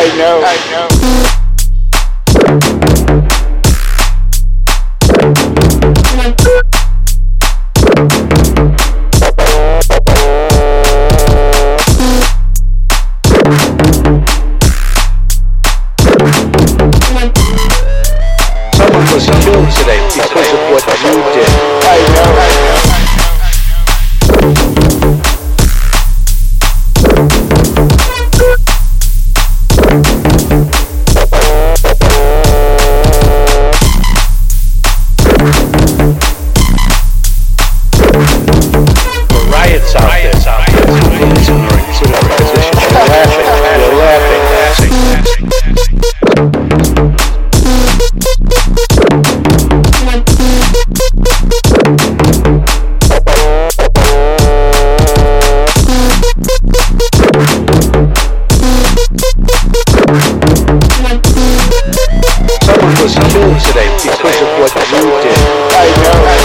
I know. I know. was killed today because of what you did. I know. I know. Because of what you did. I know.